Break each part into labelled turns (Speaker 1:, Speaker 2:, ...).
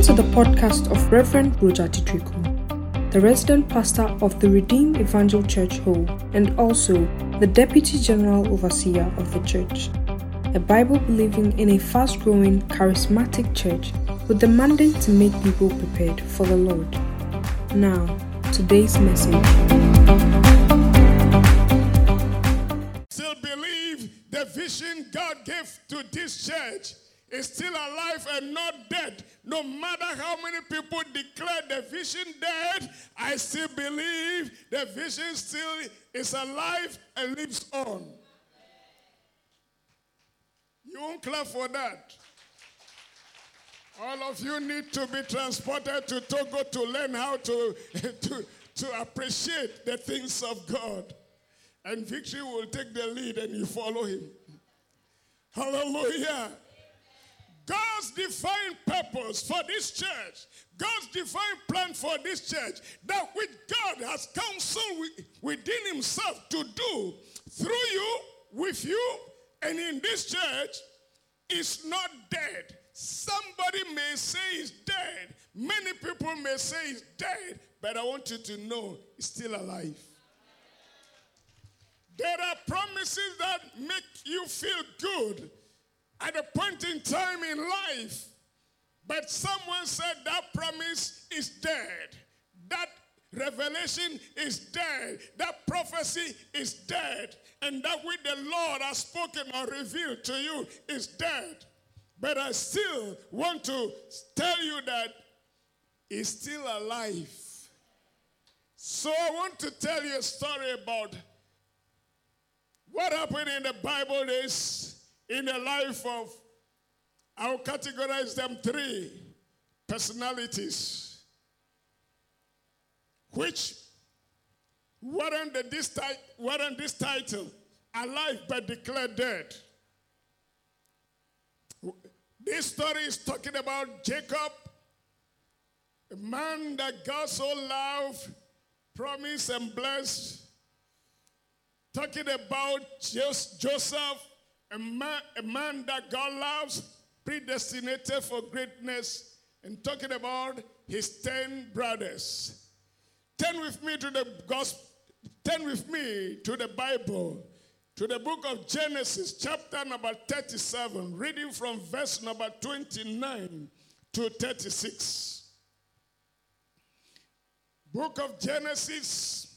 Speaker 1: Welcome to the podcast of Reverend Roger Titriku, the resident pastor of the Redeemed Evangel Church Hall and also the Deputy General Overseer of the church. A Bible believing in a fast growing, charismatic church with the mandate to make people prepared for the Lord. Now, today's message.
Speaker 2: Still believe the vision God gave to this church is still alive and not dead. No matter how many people declare the vision dead, I still believe the vision still is alive and lives on. You won't clap for that. All of you need to be transported to Togo to learn how to, to, to appreciate the things of God. And victory will take the lead and you follow him. Hallelujah. God's divine purpose for this church, God's divine plan for this church, that which God has counseled within Himself to do through you, with you, and in this church, is not dead. Somebody may say it's dead. Many people may say it's dead, but I want you to know it's still alive. There are promises that make you feel good at a point in time in life, but someone said that promise is dead. That revelation is dead. That prophecy is dead. And that which the Lord has spoken or revealed to you is dead. But I still want to tell you that it's still alive. So I want to tell you a story about what happened in the Bible is in the life of, I'll categorize them three personalities, which weren't, this, this title, alive but declared dead. This story is talking about Jacob, a man that God so loved, promised, and blessed. Talking about Joseph, a man, a man that God loves, predestinated for greatness, and talking about his ten brothers. Turn with me to the gospel, turn with me to the Bible, to the book of Genesis, chapter number 37, reading from verse number 29 to 36. Book of Genesis,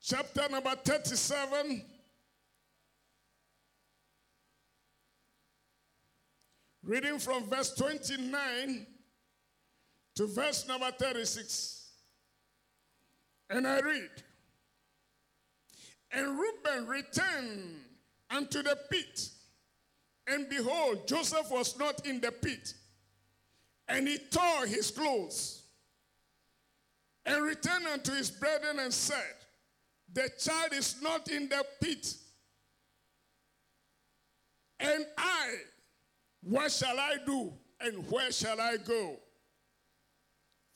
Speaker 2: chapter number 37 Reading from verse 29 to verse number 36. And I read And Reuben returned unto the pit, and behold, Joseph was not in the pit. And he tore his clothes and returned unto his brethren and said, The child is not in the pit. And I, what shall I do and where shall I go?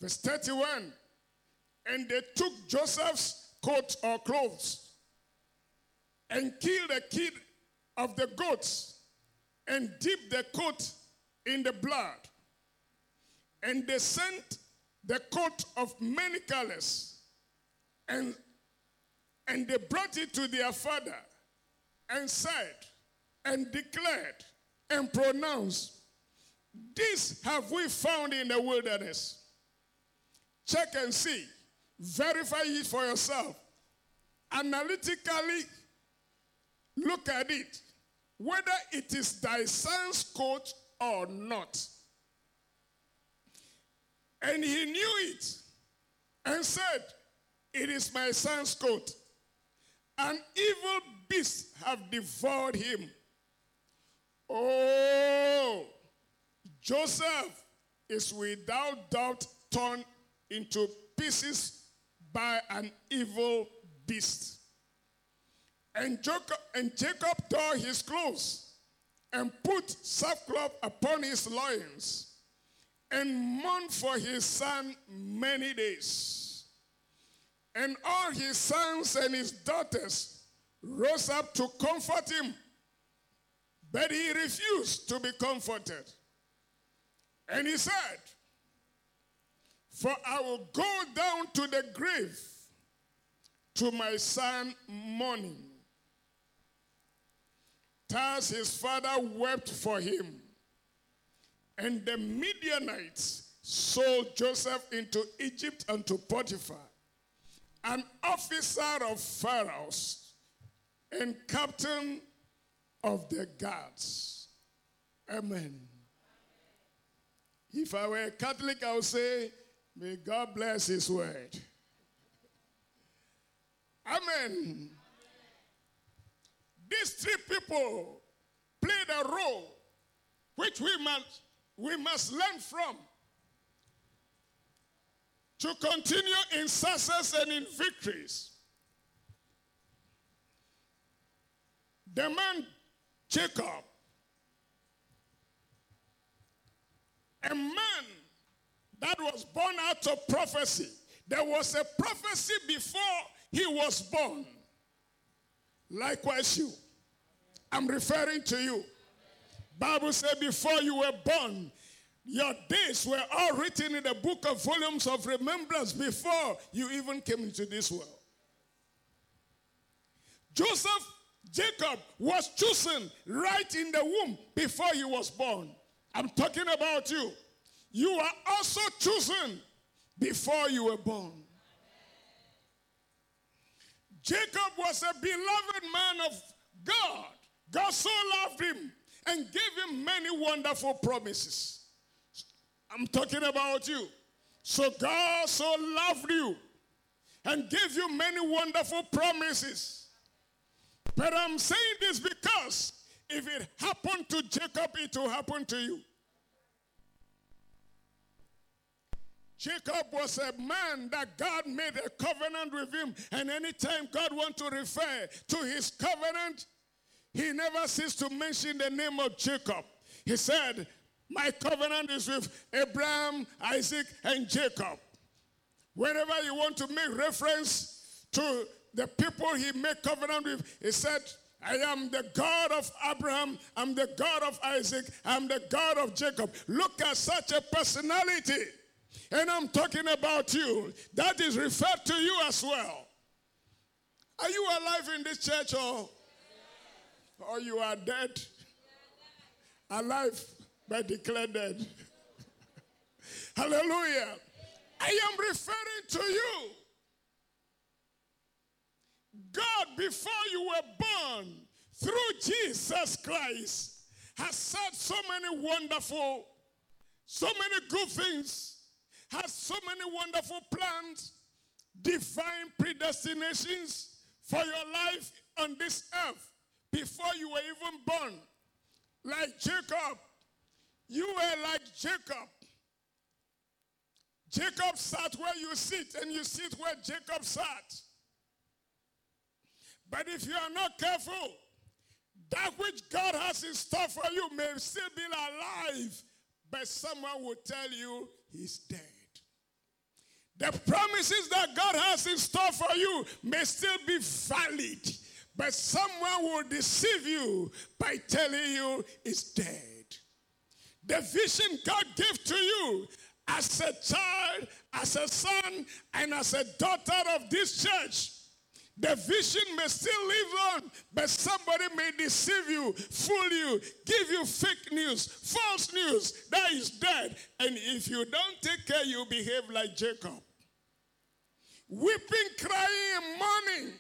Speaker 2: Verse 31 And they took Joseph's coat or clothes and killed a kid of the goats and dipped the coat in the blood. And they sent the coat of many colors and, and they brought it to their father and said and declared and pronounce, This have we found in the wilderness. Check and see. Verify it for yourself. Analytically, look at it. Whether it is thy son's coat or not. And he knew it and said, It is my son's coat. An evil beast have devoured him. Oh, Joseph is without doubt torn into pieces by an evil beast. And Jacob, and Jacob tore his clothes and put sackcloth upon his loins and mourned for his son many days. And all his sons and his daughters rose up to comfort him but he refused to be comforted. And he said, For I will go down to the grave to my son mourning. Thus his father wept for him. And the Midianites sold Joseph into Egypt unto Potiphar, an officer of Pharaoh's and captain of the gods. Amen. If I were a Catholic, I would say, May God bless His word. Amen. These three people played a role which we must, we must learn from to continue in success and in victories. The man Jacob, a man that was born out of prophecy. There was a prophecy before he was born. Likewise, you. I'm referring to you. Bible said before you were born, your days were all written in the book of volumes of remembrance before you even came into this world. Joseph, Jacob, was chosen right in the womb before he was born. I'm talking about you. You are also chosen before you were born. Jacob was a beloved man of God. God so loved him and gave him many wonderful promises. I'm talking about you. So God so loved you and gave you many wonderful promises. But I'm saying this because if it happened to Jacob, it will happen to you. Jacob was a man that God made a covenant with him. And anytime God wants to refer to his covenant, he never ceased to mention the name of Jacob. He said, My covenant is with Abraham, Isaac, and Jacob. Whenever you want to make reference to the people he made covenant with, he said, I am the God of Abraham, I'm the God of Isaac, I'm the God of Jacob. Look at such a personality. And I'm talking about you. That is referred to you as well. Are you alive in this church or, or you are dead? Alive but declared dead. Hallelujah. I am referring to you. God, before you were born, through Jesus Christ, has said so many wonderful, so many good things has so many wonderful plans, divine predestinations for your life on this earth before you were even born. Like Jacob, you were like Jacob. Jacob sat where you sit, and you sit where Jacob sat. But if you are not careful, that which God has in store for you may still be alive, but someone will tell you he's dead. The promises that God has in store for you may still be valid, but someone will deceive you by telling you it's dead. The vision God gave to you as a child, as a son, and as a daughter of this church the vision may still live on, but somebody may deceive you, fool you, give you fake news, false news that is dead. And if you don't take care, you behave like Jacob. Weeping, crying, and mourning.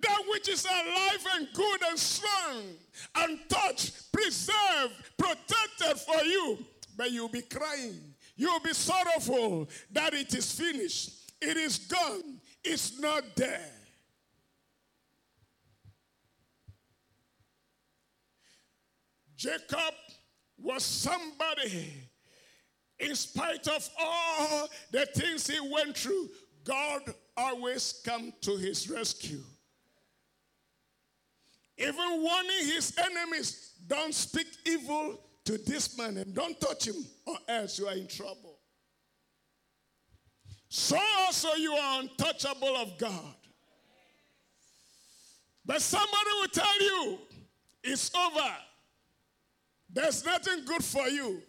Speaker 2: That which is alive and good and strong, and untouched, preserved, protected for you. But you'll be crying. You'll be sorrowful that it is finished. It is gone. It's not there. Jacob was somebody, in spite of all the things he went through, God always come to his rescue. Even warning his enemies, don't speak evil to this man and don't touch him, or else you are in trouble. So also you are untouchable of God. But somebody will tell you, it's over. There's nothing good for you.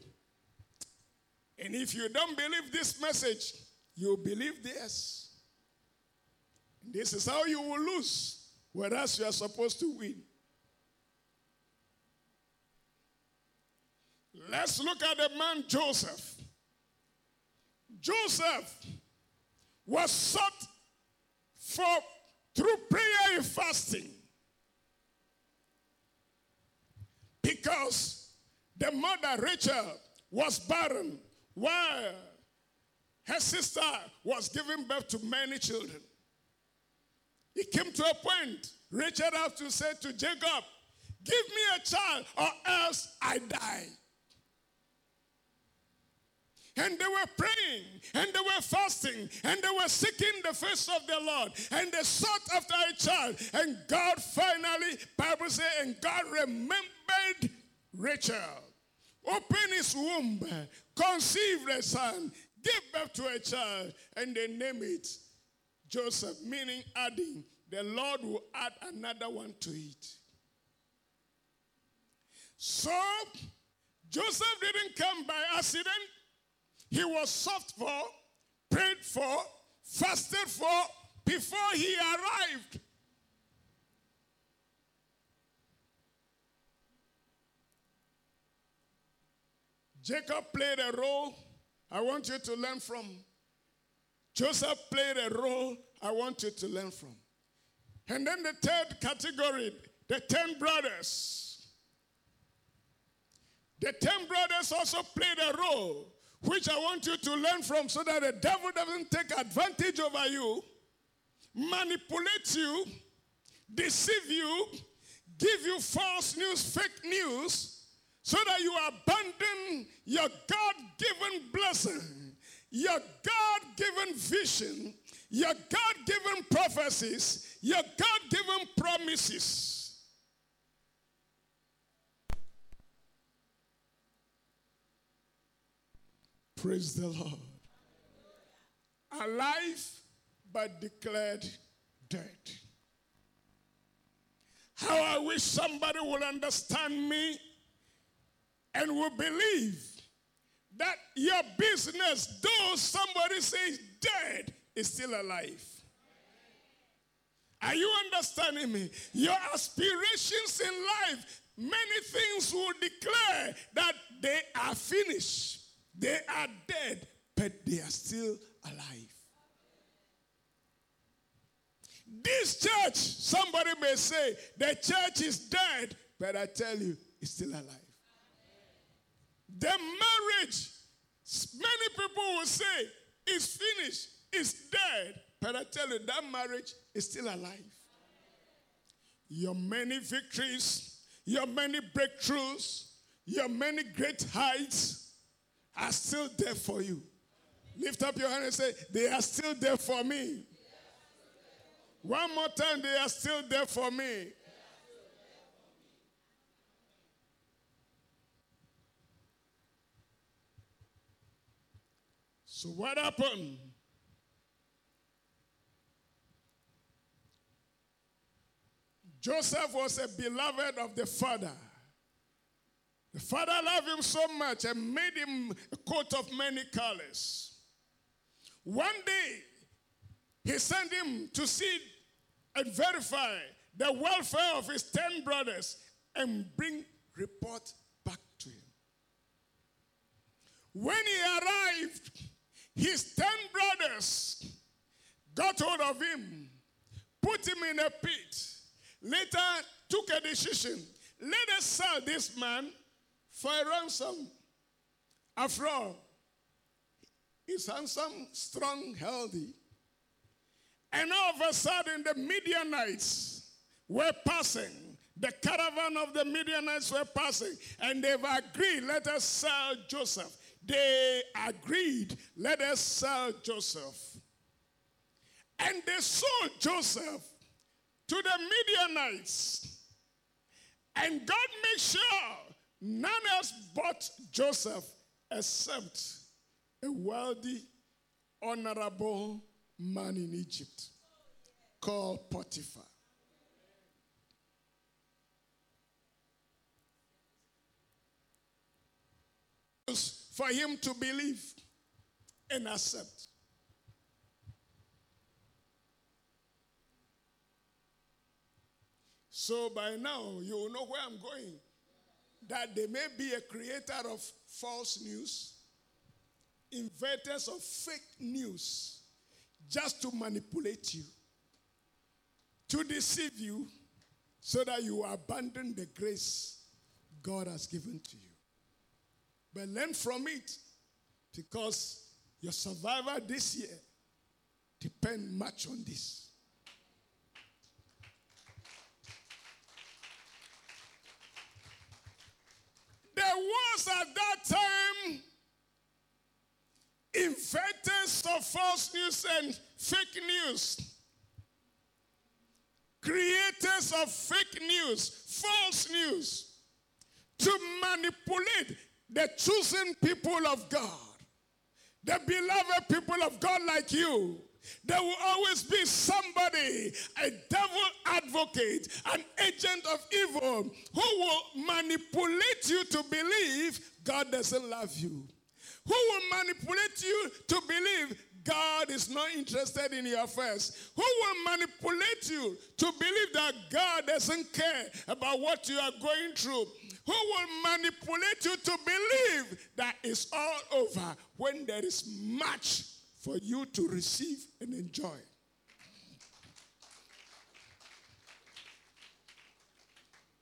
Speaker 2: And if you don't believe this message, you believe this. This is how you will lose, whereas you are supposed to win. Let's look at the man Joseph. Joseph was sought for through prayer and fasting because the mother Rachel was barren while her sister was giving birth to many children. It came to a point, Rachel had to say to Jacob, Give me a child or else I die. And they were praying and they were fasting and they were seeking the face of the Lord and they sought after a child. And God finally, Bible says, and God remembered Rachel. Open his womb, conceive a son, give birth to a child, and they name it Joseph, meaning adding. The Lord will add another one to it. So, Joseph didn't come by accident. He was sought for, prayed for, fasted for before he arrived. Jacob played a role I want you to learn from. Joseph played a role I want you to learn from. And then the third category, the ten brothers. The ten brothers also played a role which I want you to learn from so that the devil doesn't take advantage over you, manipulate you, deceive you, give you false news, fake news, so that you abandon your God given blessing, your God given vision, your God given prophecies, your God given promises. Praise the Lord. Alive but declared dead. How I wish somebody would understand me and will believe that your business, though somebody says dead, is still alive. Are you understanding me? Your aspirations in life, many things will declare that they are finished. They are dead, but they are still alive. This church, somebody may say, the church is dead, but I tell you, it's still alive. The marriage, many people will say, is finished, is dead, but I tell you, that marriage is still alive. Your many victories, your many breakthroughs, your many great heights, are still there for you. Lift up your hand and say, They are still there for me. One more time, they are still there for me. So, what happened? Joseph was a beloved of the father. The father loved him so much and made him a coat of many colors. One day, he sent him to see and verify the welfare of his ten brothers and bring report back to him. When he arrived, his ten brothers got hold of him, put him in a pit, later took a decision. Let us sell this man for a ransom. After all, he's handsome, strong, healthy. And all of a sudden, the Midianites were passing. The caravan of the Midianites were passing. And they've agreed, let us sell Joseph. They agreed, let us sell Joseph. And they sold Joseph to the Midianites. And God made sure None else bought Joseph except a wealthy, honorable man in Egypt called Potiphar. For him to believe and accept. So by now, you will know where I'm going. That there may be a creator of false news, inventors of fake news, just to manipulate you, to deceive you, so that you abandon the grace God has given to you. But learn from it. Because your survival this year depends much on this. There was at that time inventors of false news and fake news, creators of fake news, false news, to manipulate the chosen people of God, the beloved people of God like you. There will always be somebody, a devil advocate, an agent of evil, who will manipulate you to believe God doesn't love you. Who will manipulate you to believe God is not interested in your affairs? Who will manipulate you to believe that God doesn't care about what you are going through? Who will manipulate you to believe that it's all over when there is much for you to receive and enjoy?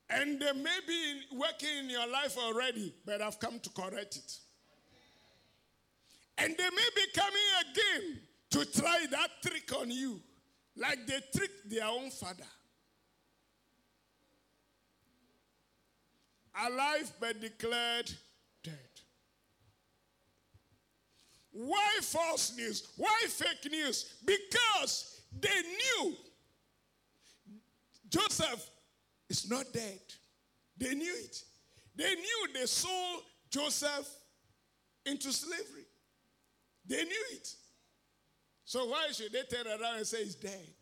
Speaker 2: And they may be working in your life already, but I've come to correct it. And they may be coming again to try that trick on you, like they tricked their own father. Alive but declared dead. Why false news? Why fake news? Because they knew Joseph is not dead. They knew it. They knew they sold Joseph into slavery. They knew it. So why should they turn around and say he's dead?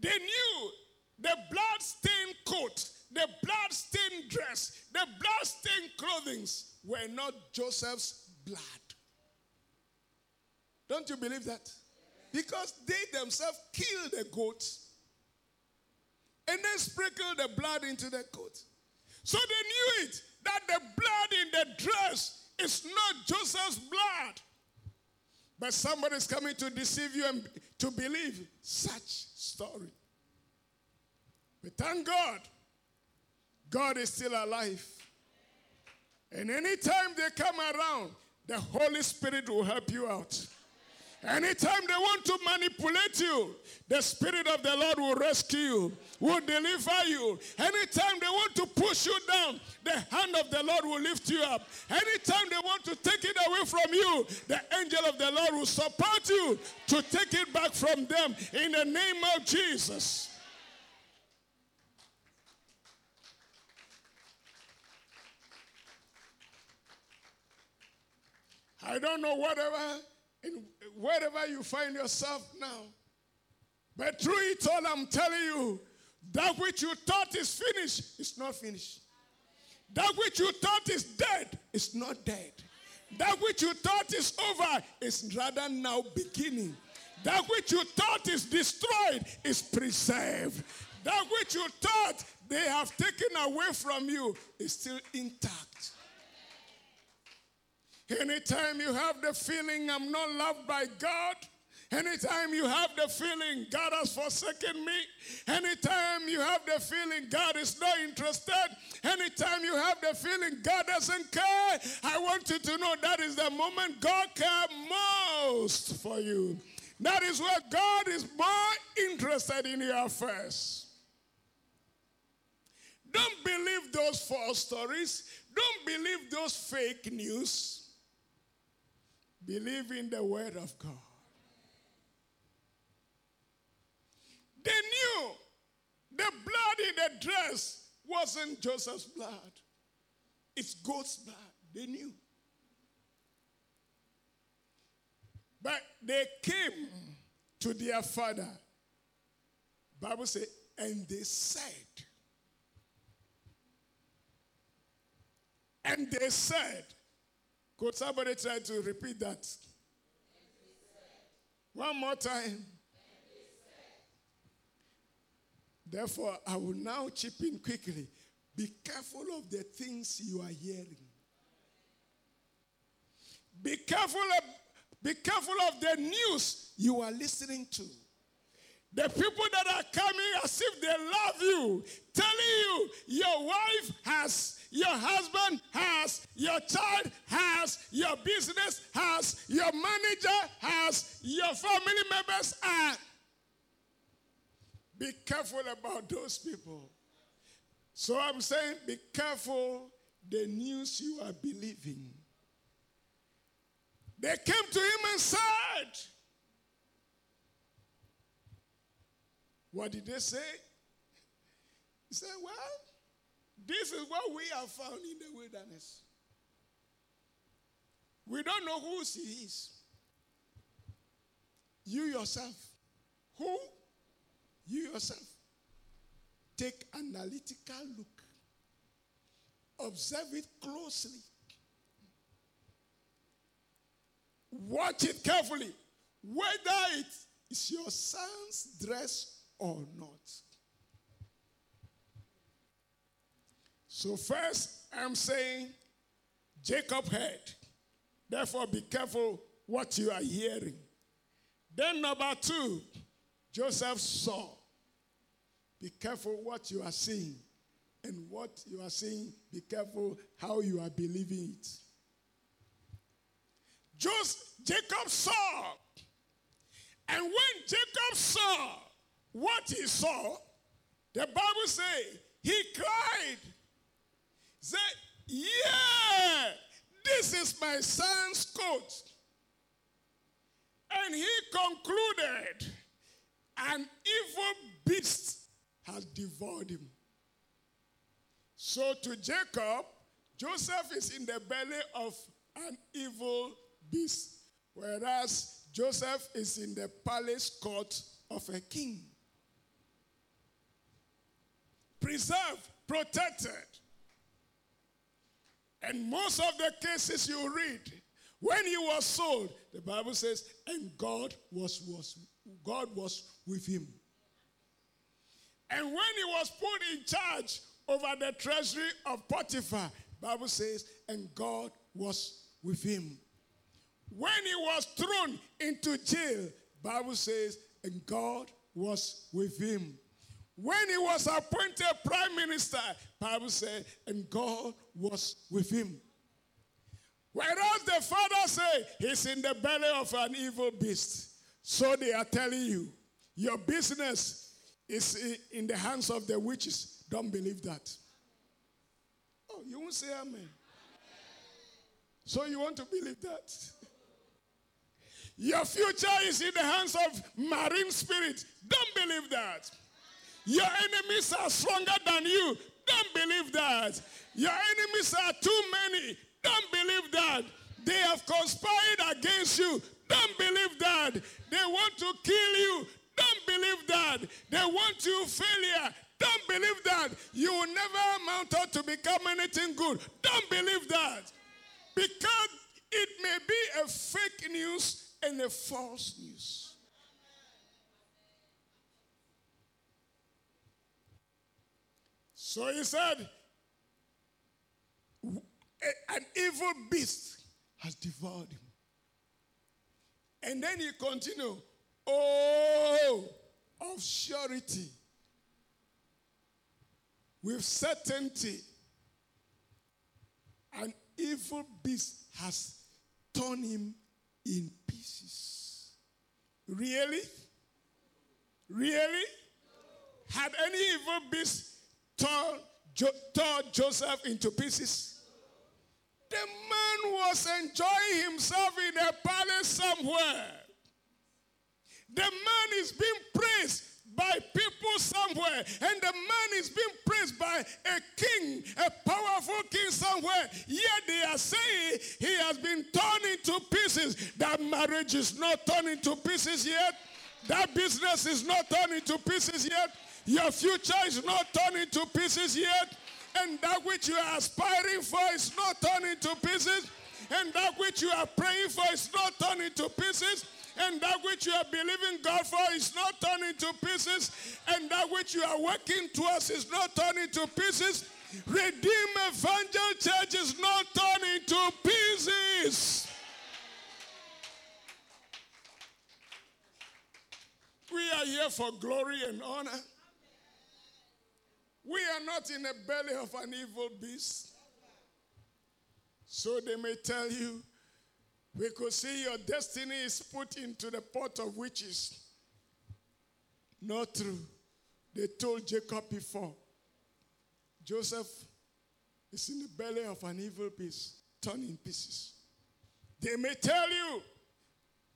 Speaker 2: They knew the blood-stained coat, the blood-stained dress, the blood-stained clothing were not Joseph's blood. Don't you believe that? Because they themselves killed the goat and then sprinkled the blood into the coat. So they knew it that the blood in the dress is not Joseph's blood. But somebody's coming to deceive you and to believe such story. But thank God, God is still alive. And anytime they come around, the Holy Spirit will help you out. Anytime they want to manipulate you, the Spirit of the Lord will rescue you, will deliver you. Anytime they want to push you down, the hand of the Lord will lift you up. Anytime they want to take it away from you, the angel of the Lord will support you to take it back from them in the name of Jesus. I don't know whatever in wherever you find yourself now. But through it all, I'm telling you, that which you thought is finished is not finished. That which you thought is dead is not dead. That which you thought is over is rather now beginning. That which you thought is destroyed is preserved. That which you thought they have taken away from you is still intact. Anytime you have the feeling I'm not loved by God, anytime you have the feeling God has forsaken me, anytime you have the feeling God is not interested, anytime you have the feeling God doesn't care, I want you to know that is the moment God cares most for you. That is where God is more interested in your affairs. Don't believe those false stories. Don't believe those fake news. Believe in the word of God. They knew the blood in the dress wasn't Joseph's blood, it's God's blood. They knew. But they came to their father. Bible says, and they said, And they said, could somebody try to repeat that? One more time. Therefore, I will now chip in quickly. Be careful of the things you are hearing. Be careful of, be careful of the news you are listening to. The people that are coming as if they love you, telling you your wife has, your husband has, your child has, your business has, your manager has, your family members are. Be careful about those people. So I'm saying, be careful the news you are believing. They came to him and said, What did they say? He said, Well, this is what we have found in the wilderness. We don't know who he is. You yourself. Who? You yourself. Take analytical look. Observe it closely. Watch it carefully. Whether it is your son's dress or not. So, first, I'm saying Jacob heard. Therefore, be careful what you are hearing. Then, number two, Joseph saw. Be careful what you are seeing. And what you are seeing, be careful how you are believing it. Joseph, Jacob saw. And when Jacob saw, what he saw, the Bible says he cried. Said, Yeah, this is my son's coat. And he concluded, An evil beast has devoured him. So to Jacob, Joseph is in the belly of an evil beast, whereas Joseph is in the palace court of a king preserved, protected. And most of the cases you read, when he was sold, the Bible says, and God was, was God was with him. And when he was put in charge over the treasury of Potiphar, Bible says, and God was with him. When he was thrown into jail, Bible says, and God was with him. When he was appointed prime minister, Bible said, and God was with him. Whereas the father said, he's in the belly of an evil beast. So they are telling you, your business is in the hands of the witches. Don't believe that. Oh, you won't say amen. amen. So you want to believe that? Your future is in the hands of marine spirits. Don't believe that. Your enemies are stronger than you. Don't believe that. Your enemies are too many. Don't believe that. They have conspired against you. Don't believe that. They want to kill you. Don't believe that. They want you failure. Don't believe that. You will never amount out to become anything good. Don't believe that. Because it may be a fake news and a false news. So he said, an evil beast has devoured him. And then he continued, Oh, of surety, with certainty, an evil beast has torn him in pieces. Really? Really? Had any evil beast tore, jo- Joseph into pieces. The man was enjoying himself in a palace somewhere. The man is being praised by people somewhere, and the man is being praised by a king, a powerful king somewhere. Yet they are saying he has been torn into pieces. That marriage is not torn into pieces yet. That business is not torn into pieces yet. Your future is not torn into pieces yet. and that which you are aspiring for is not turned into pieces, and that which you are praying for is not turned into pieces, and that which you are believing God for is not turned into pieces, and that which you are working towards is not turned into pieces. Redeem Evangel Church is not turned into pieces. We are here for glory and honor. We are not in the belly of an evil beast. So they may tell you, we could see your destiny is put into the pot of witches. Not true. They told Jacob before. Joseph is in the belly of an evil beast, torn in pieces. They may tell you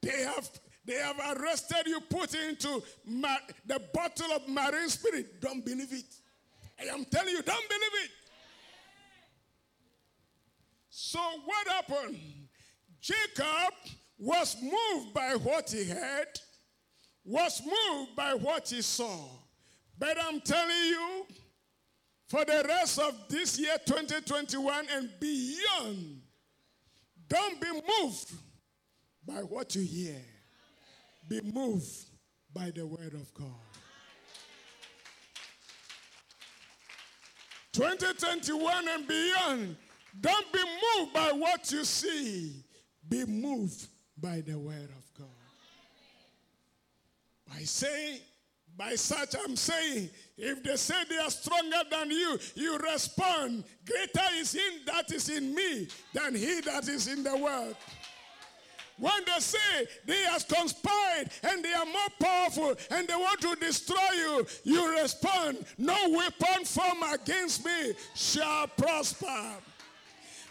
Speaker 2: they have they have arrested you, put into the bottle of marine spirit. Don't believe it. I am telling you, don't believe it. So what happened? Jacob was moved by what he heard, was moved by what he saw. But I'm telling you, for the rest of this year 2021 and beyond, don't be moved by what you hear. Be moved by the word of God. 2021 and beyond, don't be moved by what you see. Be moved by the word of God. By saying, by such I'm saying, if they say they are stronger than you, you respond, greater is him that is in me than he that is in the world. When they say they have conspired and they are more powerful and they want to destroy you, you respond, No weapon formed against me shall prosper.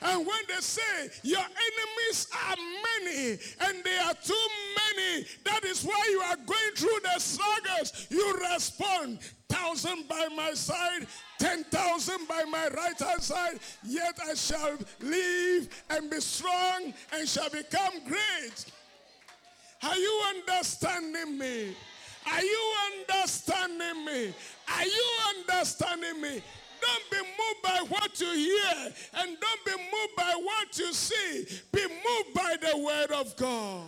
Speaker 2: And when they say your enemies are many and they are too many, that is why you are going through the struggles, you respond, thousand by my side, ten thousand by my right hand side, yet I shall live and be strong and shall become great. Are you understanding me? Are you understanding me? Are you understanding me? Don't be moved by what you hear and don't be moved by what you see. Be moved by the word of God.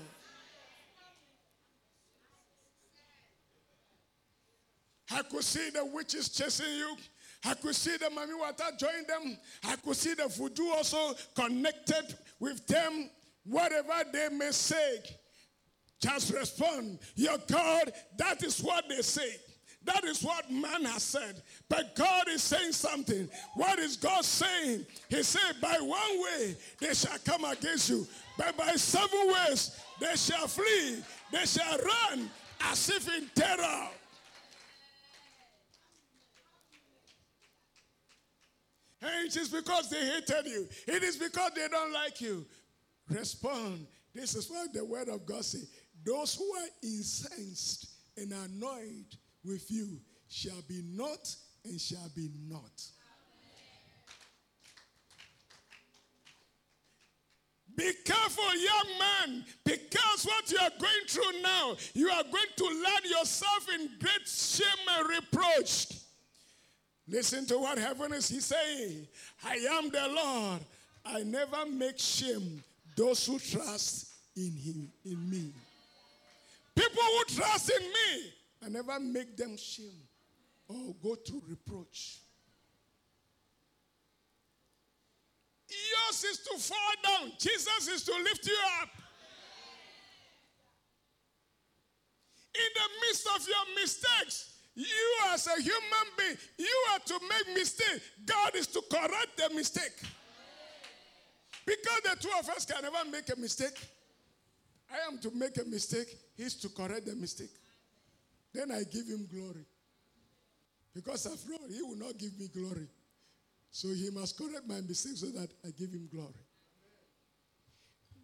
Speaker 2: I could see the witches chasing you. I could see the Mami Wata join them. I could see the voodoo also connected with them. Whatever they may say, just respond. Your God, that is what they say. That is what man has said. But God is saying something. What is God saying? He said, By one way they shall come against you, but by seven ways they shall flee. They shall run as if in terror. And it is because they hated you. It is because they don't like you. Respond. This is what the word of God says. Those who are incensed and annoyed with you shall be not and shall be not. Be careful, young man, because what you are going through now, you are going to land yourself in great shame and reproach. Listen to what heaven is he saying. I am the Lord. I never make shame those who trust in him, in me. People who trust in me, I never make them shame or go through reproach. Yours is to fall down. Jesus is to lift you up. In the midst of your mistakes, you as a human being, you are to make mistake. God is to correct the mistake. Because the two of us can never make a mistake. I am to make a mistake, he's to correct the mistake. Then I give him glory. Because after all, he will not give me glory. So he must correct my mistake so that I give him glory.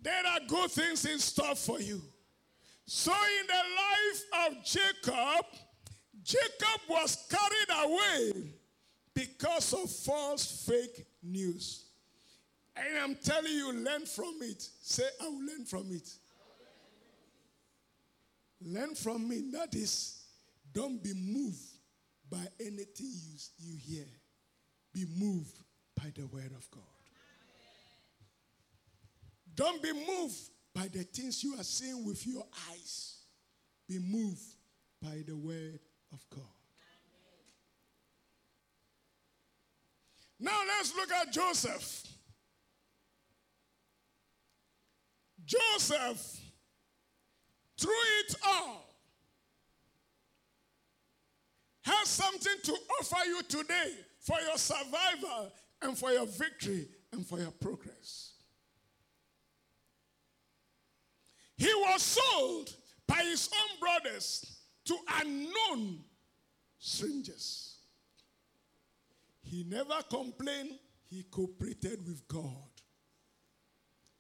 Speaker 2: There are good things in store for you. So in the life of Jacob, Jacob was carried away because of false fake news. And I'm telling you, learn from it. Say, I will learn from it. Learn from me. That is, don't be moved by anything you, you hear. be moved by the word of God. Don't be moved by the things you are seeing with your eyes. Be moved by the word of God. Now let's look at Joseph. Joseph, through it all, has something to offer you today for your survival and for your victory and for your progress. He was sold by his own brothers to unknown strangers. He never complained, he cooperated with God.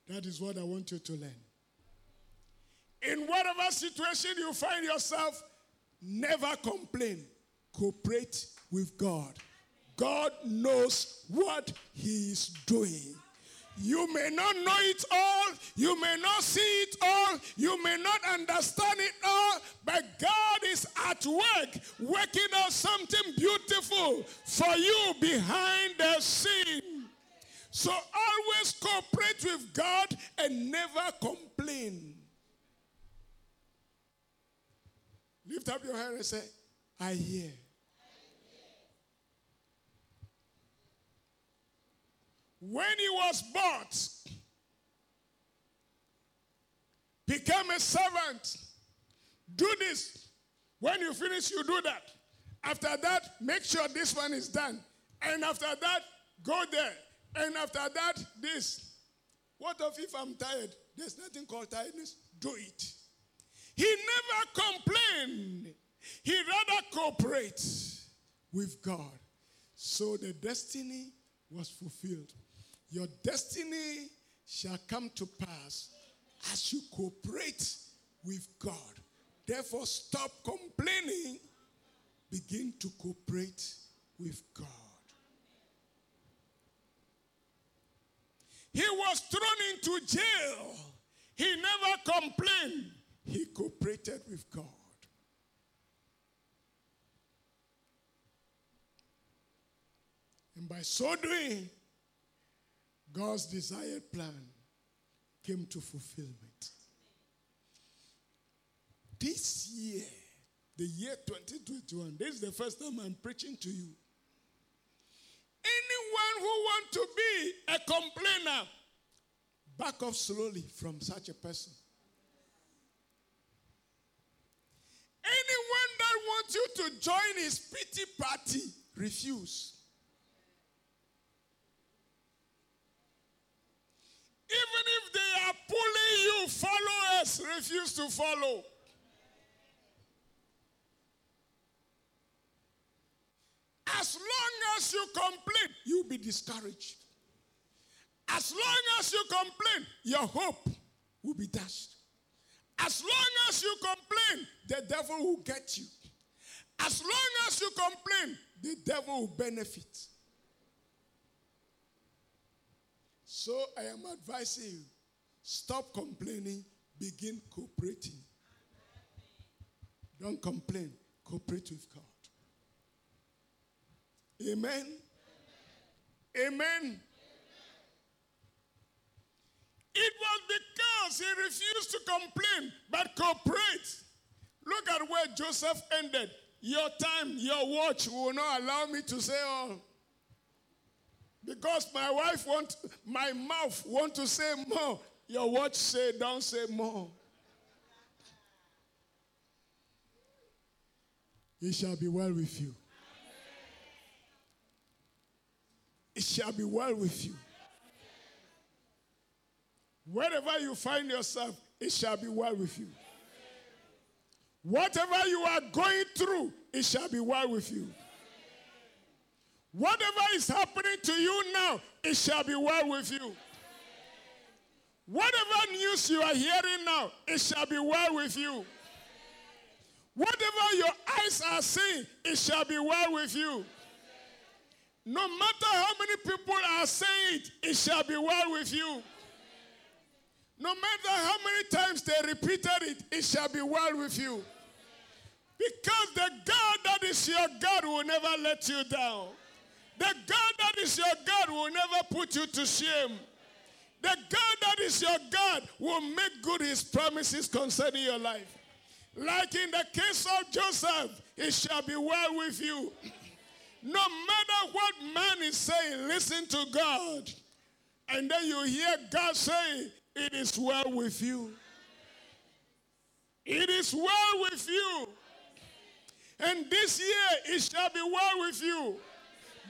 Speaker 2: That is what I want you to learn. In whatever situation you find yourself, never complain, cooperate with God. God knows what He is doing. You may not know it all, you may not see it all, you may not understand it all, but God is at work working out something beautiful for you behind the scene. So always cooperate with God and never complain. Lift up your hand and say, I hear. When he was bought, become a servant. Do this. When you finish, you do that. After that, make sure this one is done. And after that, go there. And after that, this. What of if I'm tired? There's nothing called tiredness. Do it. He never complained. He rather cooperates with God. So the destiny was fulfilled. Your destiny shall come to pass as you cooperate with God. Therefore, stop complaining, begin to cooperate with God. He was thrown into jail. He never complained. He cooperated with God. And by so doing, God's desired plan came to fulfillment. This year, the year 2021, this is the first time I'm preaching to you. Anyone who wants to be a complainer, back off slowly from such a person. Anyone that wants you to join his pity party, refuse. Even if they are pulling you, followers refuse to follow. As long as you complain, you'll be discouraged. As long as you complain, your hope will be dashed. As long as you complain, the devil will get you. As long as you complain, the devil will benefit. So I am advising you stop complaining, begin cooperating. Don't complain, cooperate with God. Amen. Amen. Amen. It was because he refused to complain but cooperate. Look at where Joseph ended. Your time, your watch will not allow me to say all. Because my wife want, my mouth want to say more. Your watch say, don't say more. It shall be well with you. It shall be well with you. Wherever you find yourself, it shall be well with you. Whatever you are going through, it shall be well with you. Whatever is happening to you now, it shall be well with you. Whatever news you are hearing now, it shall be well with you. Whatever your eyes are seeing, it shall be well with you. No matter how many people are saying it, it shall be well with you. No matter how many times they repeated it, it shall be well with you. Because the God that is your God will never let you down. The God that is your God will never put you to shame. The God that is your God will make good his promises concerning your life. Like in the case of Joseph, it shall be well with you. No matter what man is saying, listen to God. And then you hear God say, It is well with you. It is well with you. And this year it shall be well with you.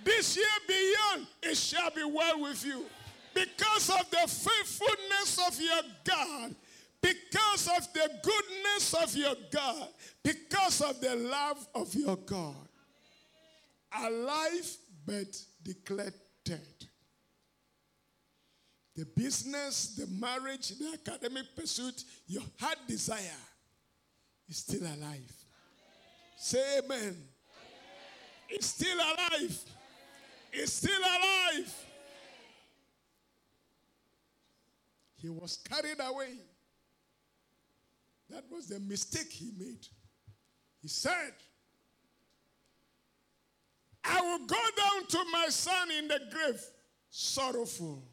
Speaker 2: This year beyond it shall be well with you. Because of the faithfulness of your God, because of the goodness of your God, because of the love of your God. Alive but declared dead. The business, the marriage, the academic pursuit, your heart desire is still alive. Say amen. amen. It's still alive. It's still alive. He was carried away. That was the mistake he made. He said, I will go down to my son in the grave sorrowful.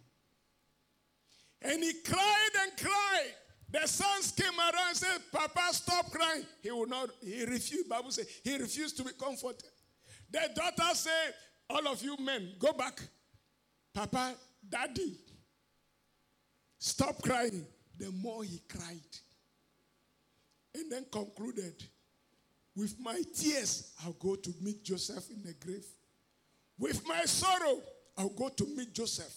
Speaker 2: And he cried and cried. The sons came around and said, Papa, stop crying. He would not, he refused. Bible says he refused to be comforted. The daughter said, All of you men, go back. Papa, daddy, stop crying. The more he cried. And then concluded, With my tears, I'll go to meet Joseph in the grave. With my sorrow, I'll go to meet Joseph.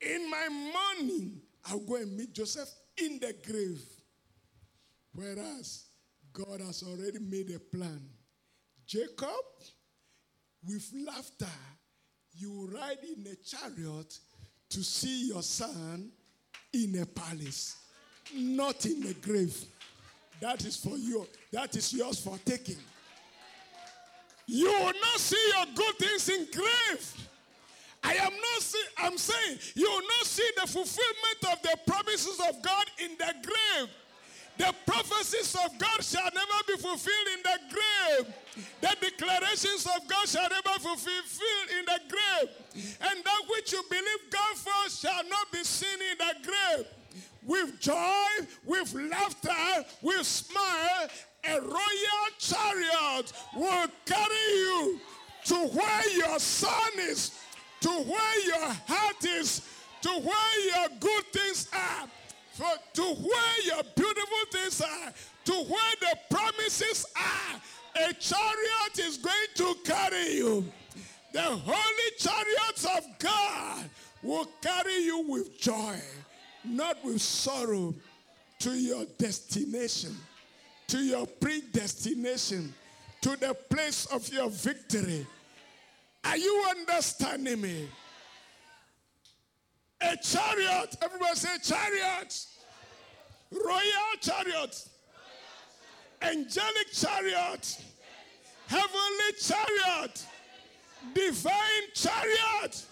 Speaker 2: In my mourning, I'll go and meet Joseph in the grave. Whereas God has already made a plan. Jacob, with laughter, you ride in a chariot to see your son in a palace, not in a grave. That is for you. That is yours for taking. You will not see your good things in grave. I am not see, I'm saying you will not see the fulfillment of the promises of God in the grave. The prophecies of God shall never be fulfilled in the grave. The declarations of God shall never be fulfilled in the grave. And that which you believe God for shall not be seen in the grave. With joy, with laughter, with smile, a royal chariot will carry you to where your son is to where your heart is, to where your good things are, for, to where your beautiful things are, to where the promises are. A chariot is going to carry you. The holy chariots of God will carry you with joy, not with sorrow, to your destination, to your predestination, to the place of your victory. Are you understanding me? A chariot, everybody say chariot, royal chariot, angelic chariot, heavenly chariot, divine chariot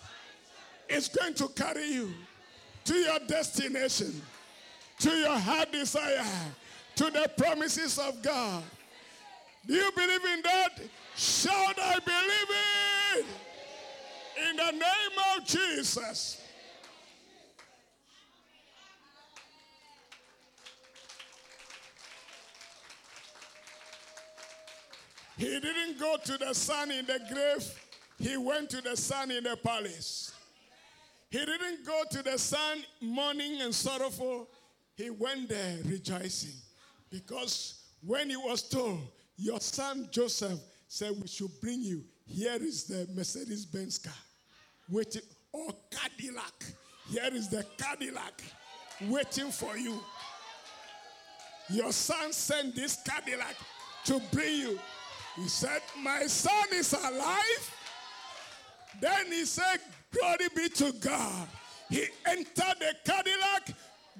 Speaker 2: is going to carry you to your destination, to your heart desire, to the promises of God. Do you believe in that? Shout, I believe it. In the name of Jesus. He didn't go to the son in the grave, he went to the son in the palace. He didn't go to the son mourning and sorrowful, he went there rejoicing. Because when he was told, Your son Joseph said, We should bring you, here is the Mercedes Benz car, waiting, or Cadillac. Here is the Cadillac waiting for you. Your son sent this Cadillac to bring you. He said, My son is alive. Then he said, Glory be to God. He entered the Cadillac.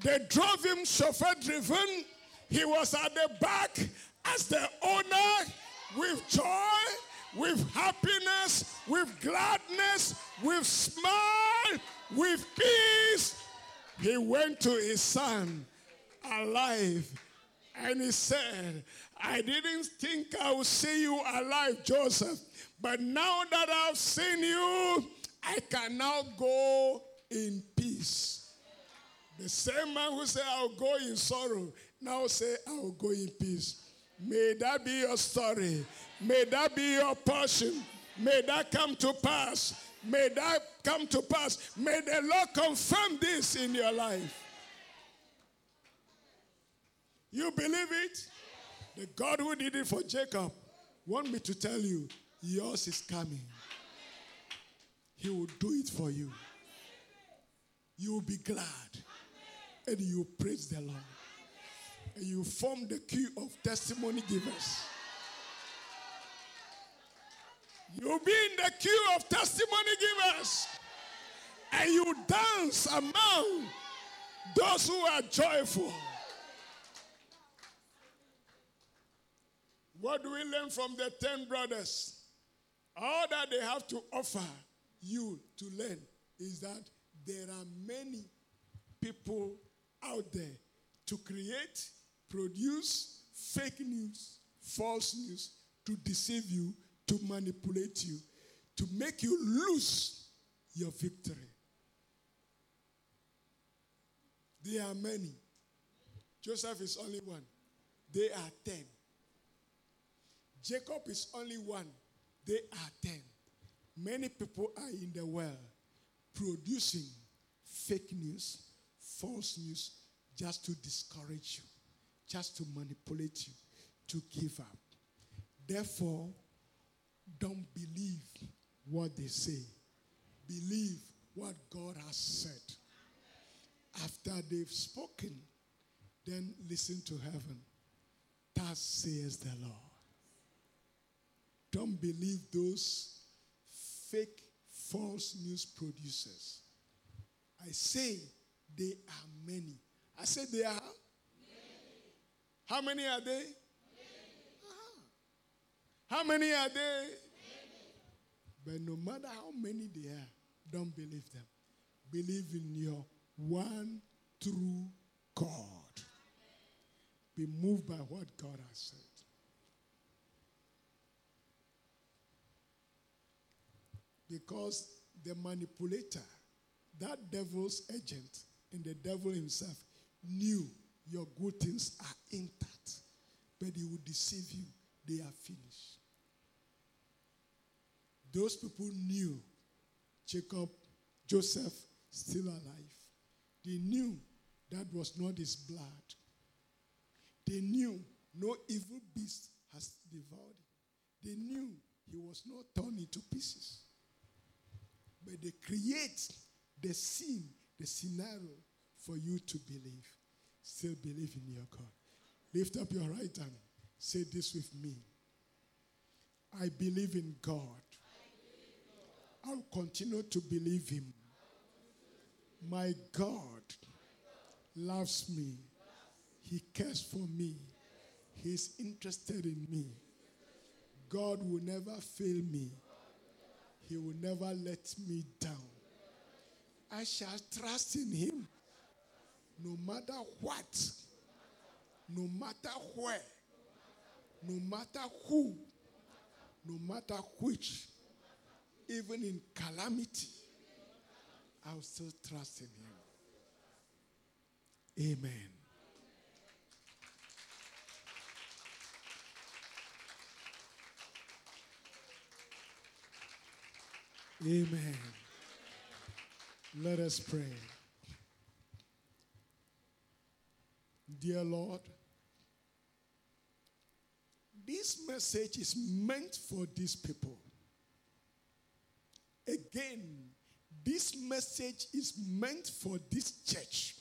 Speaker 2: They drove him chauffeur driven. He was at the back as the owner with joy, with happiness, with gladness, with smile, with peace. He went to his son alive And he said, I didn't think I would see you alive, Joseph. But now that I've seen you, I can now go in peace. The same man who said, I'll go in sorrow, now say, I'll go in peace. May that be your story. May that be your portion. May that come to pass. May that come to pass. May the Lord confirm this in your life. You believe it? The God who did it for Jacob want me to tell you, yours is coming. He will do it for you. You will be glad and you praise the Lord. And you form the queue of testimony givers. You'll be in the queue of testimony givers. And you dance among those who are joyful. What do we learn from the 10 brothers? All that they have to offer you to learn is that there are many people out there to create, produce fake news, false news, to deceive you, to manipulate you, to make you lose your victory. There are many. Joseph is only one. They are ten. Jacob is only one. They are ten. Many people are in the world producing fake news, false news, just to discourage you, just to manipulate you, to give up. Therefore, don't believe what they say. Believe what God has said. After they've spoken, then listen to heaven. Thus says the Lord. Don't believe those fake, false news producers. I say they are many. I said they are. Many. How many are they? Uh-huh. How many are they? But no matter how many they are, don't believe them. Believe in your one true God. Be moved by what God has said. Because the manipulator, that devil's agent, and the devil himself knew your good things are intact, but he would deceive you. They are finished. Those people knew Jacob, Joseph, still alive. They knew that was not his blood. They knew no evil beast has devoured him. They knew he was not torn into pieces. But they create the scene, the scenario for you to believe. Still believe in your God. Lift up your right hand. Say this with me. I believe in God. I'll continue to believe Him. My God loves me. He cares for me. He's interested in me. God will never fail me. He will never let me down. I shall trust in Him no matter what, no matter where, no matter who, no matter which, even in calamity, I'll still trust in Him. Amen. Amen. Let us pray. Dear Lord, this message is meant for these people. Again, this message is meant for this church.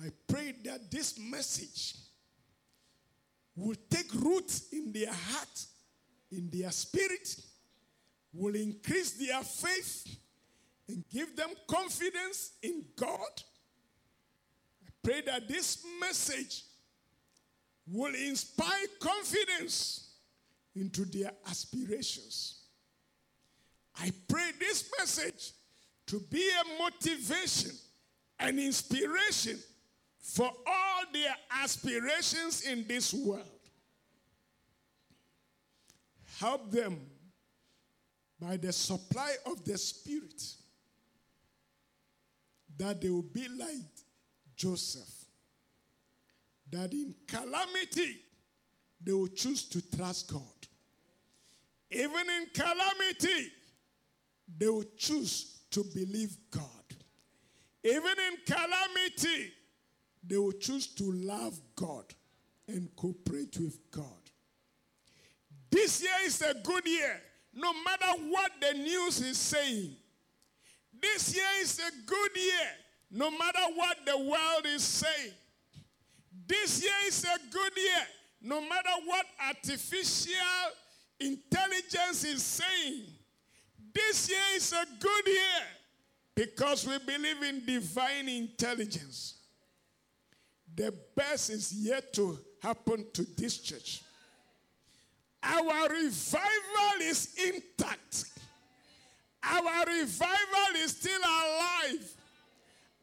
Speaker 2: I pray that this message will take root in their heart, in their spirit, will increase their faith, and give them confidence in God. I pray that this message will inspire confidence into their aspirations. I pray this message to be a motivation, an inspiration for all their aspirations in this world. Help them by the supply of the Spirit that they will be like Joseph. That in calamity, they will choose to trust God. Even in calamity, they will choose to believe God. Even in calamity, they will choose to love God and cooperate with God. This year is a good year, no matter what the news is saying. This year is a good year, no matter what the world is saying. This year is a good year, no matter what artificial intelligence is saying. This year is a good year because we believe in divine intelligence. The best is yet to happen to this church. Our revival is intact. Our revival is still alive.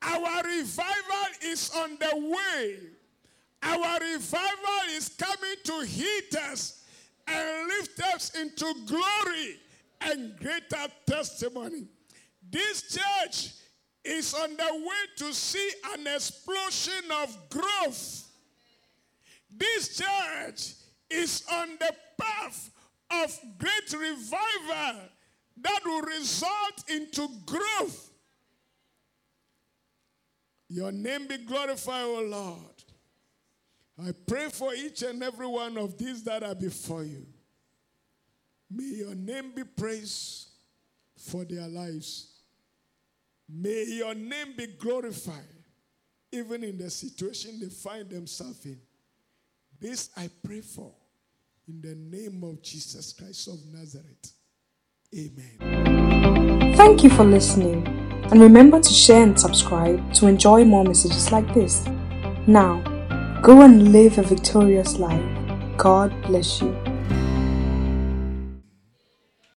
Speaker 2: Our revival is on the way. Our revival is coming to hit us and lift us into glory and greater testimony. This church is on the way to see an explosion of growth. This church is on the path of great revival that will result into growth. Your name be glorified, O Lord. I pray for each and every one of these that are before you. May your name be praised for their lives. May your name be glorified, even in the situation they find themselves in. This I pray for in the name of Jesus Christ of Nazareth. Amen.
Speaker 1: Thank you for listening. And remember to share and subscribe to enjoy more messages like this. Now, go and live a victorious life. God bless you.